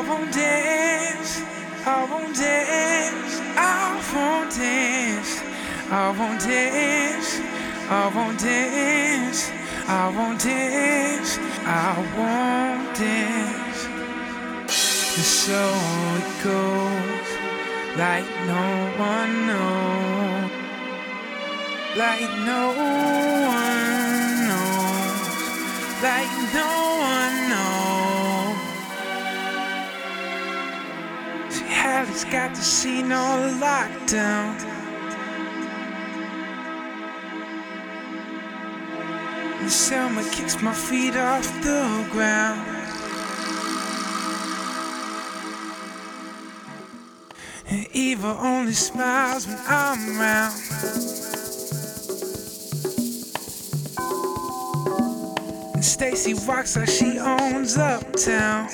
I won't dance, I won't dance, I won't dance, I won't dance, I won't dance, I won't dance, I won't dance. And so it goes, like no one knows, like no one knows, like no one Hallie's got the scene all locked down. And Selma kicks my feet off the ground. And Eva only smiles when I'm around. And Stacy walks like she owns uptown.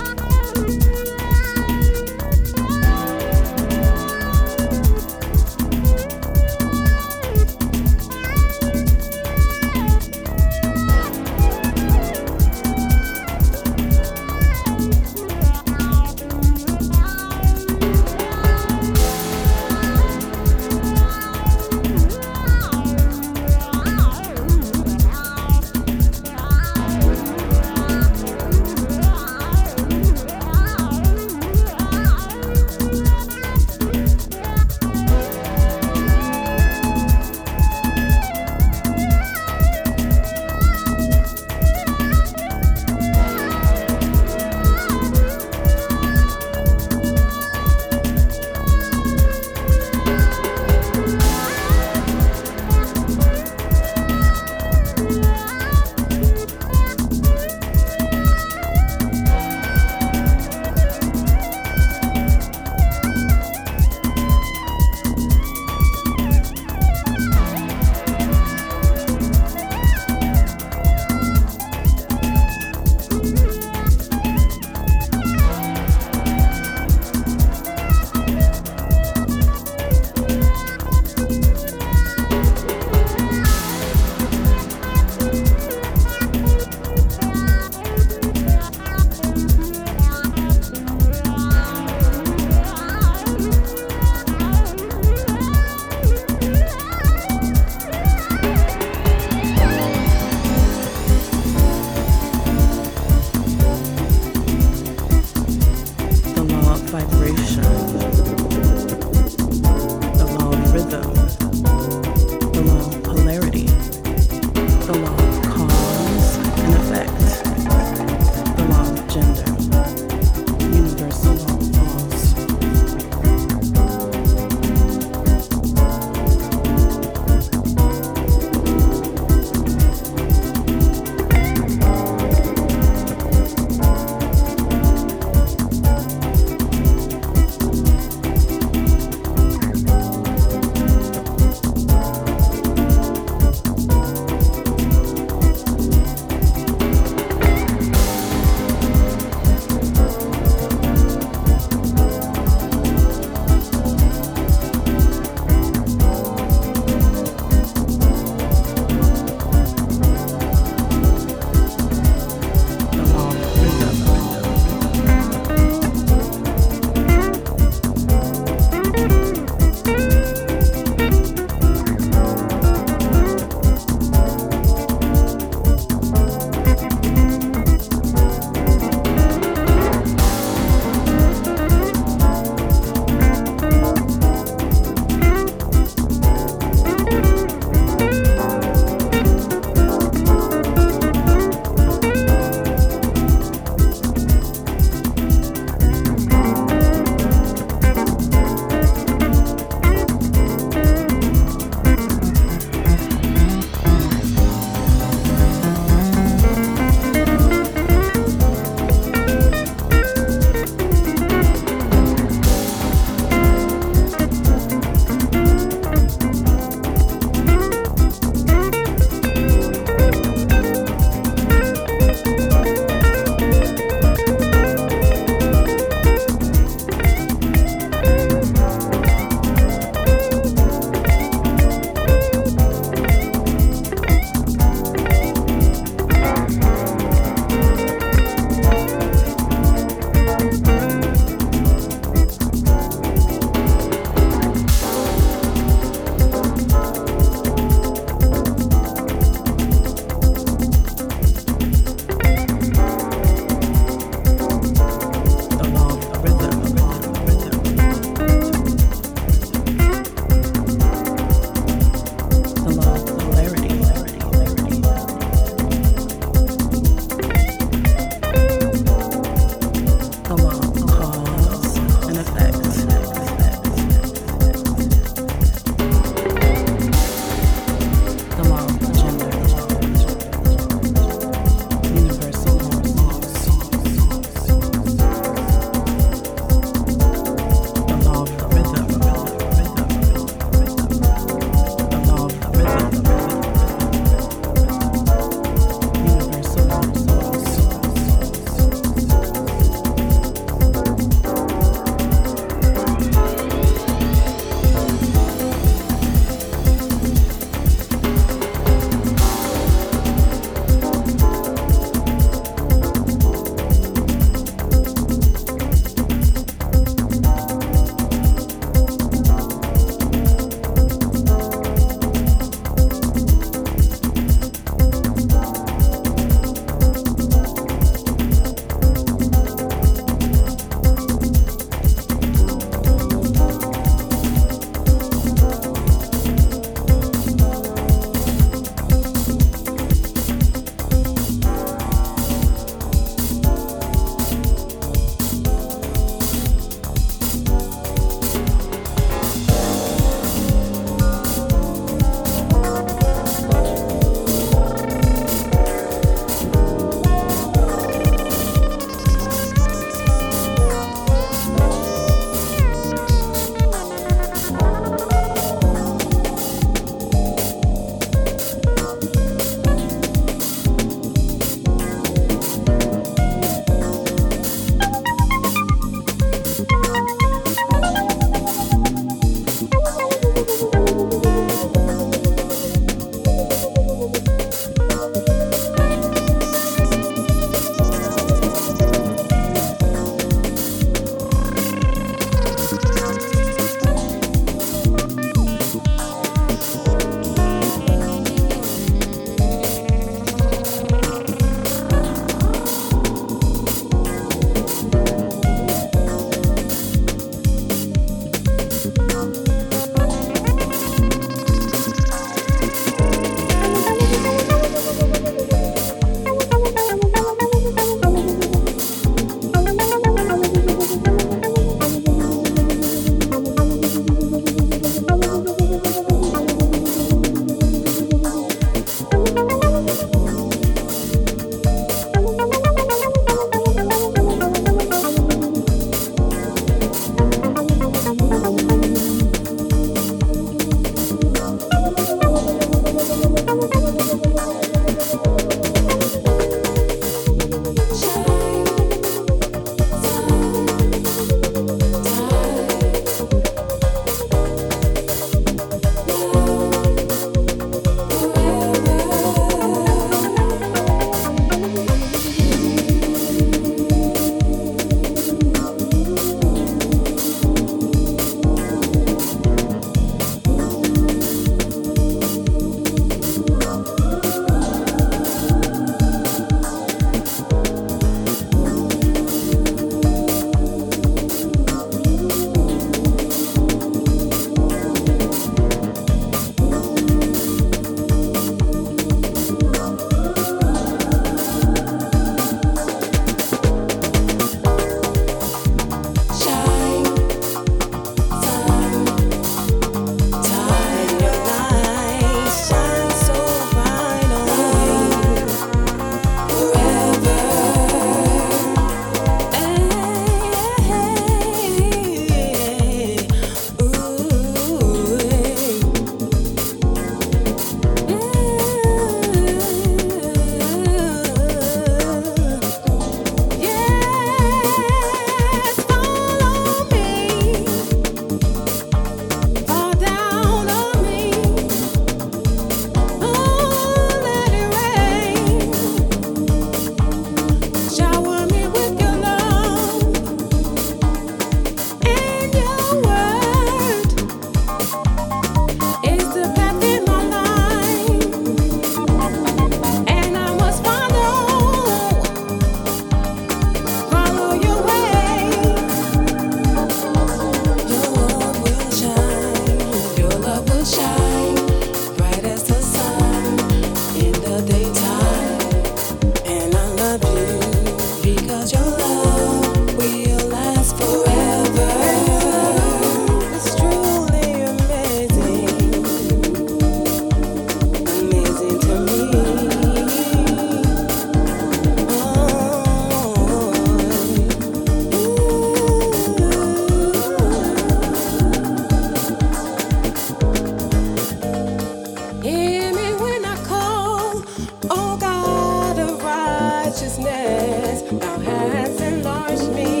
Thou hast enlarged me.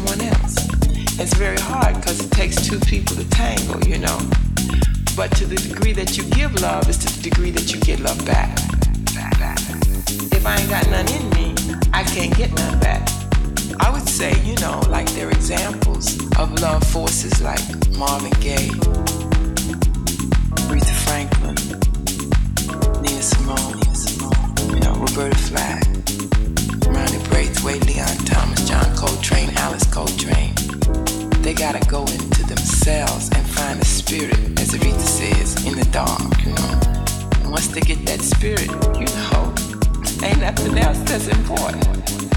someone else. It's very hard because it takes two people to tangle, you know. But to the degree that you give love is to the degree that you get love back. If I ain't got none in me, I can't get none back. I would say, you know, like there are examples of love forces like Marvin Gaye, Aretha Franklin, Nina Simone, you know, Roberta Flack once they got to go into themselves and find the spirit as the says, in the dark you know. And once they get that spirit, you know, ain't nothing else that's important.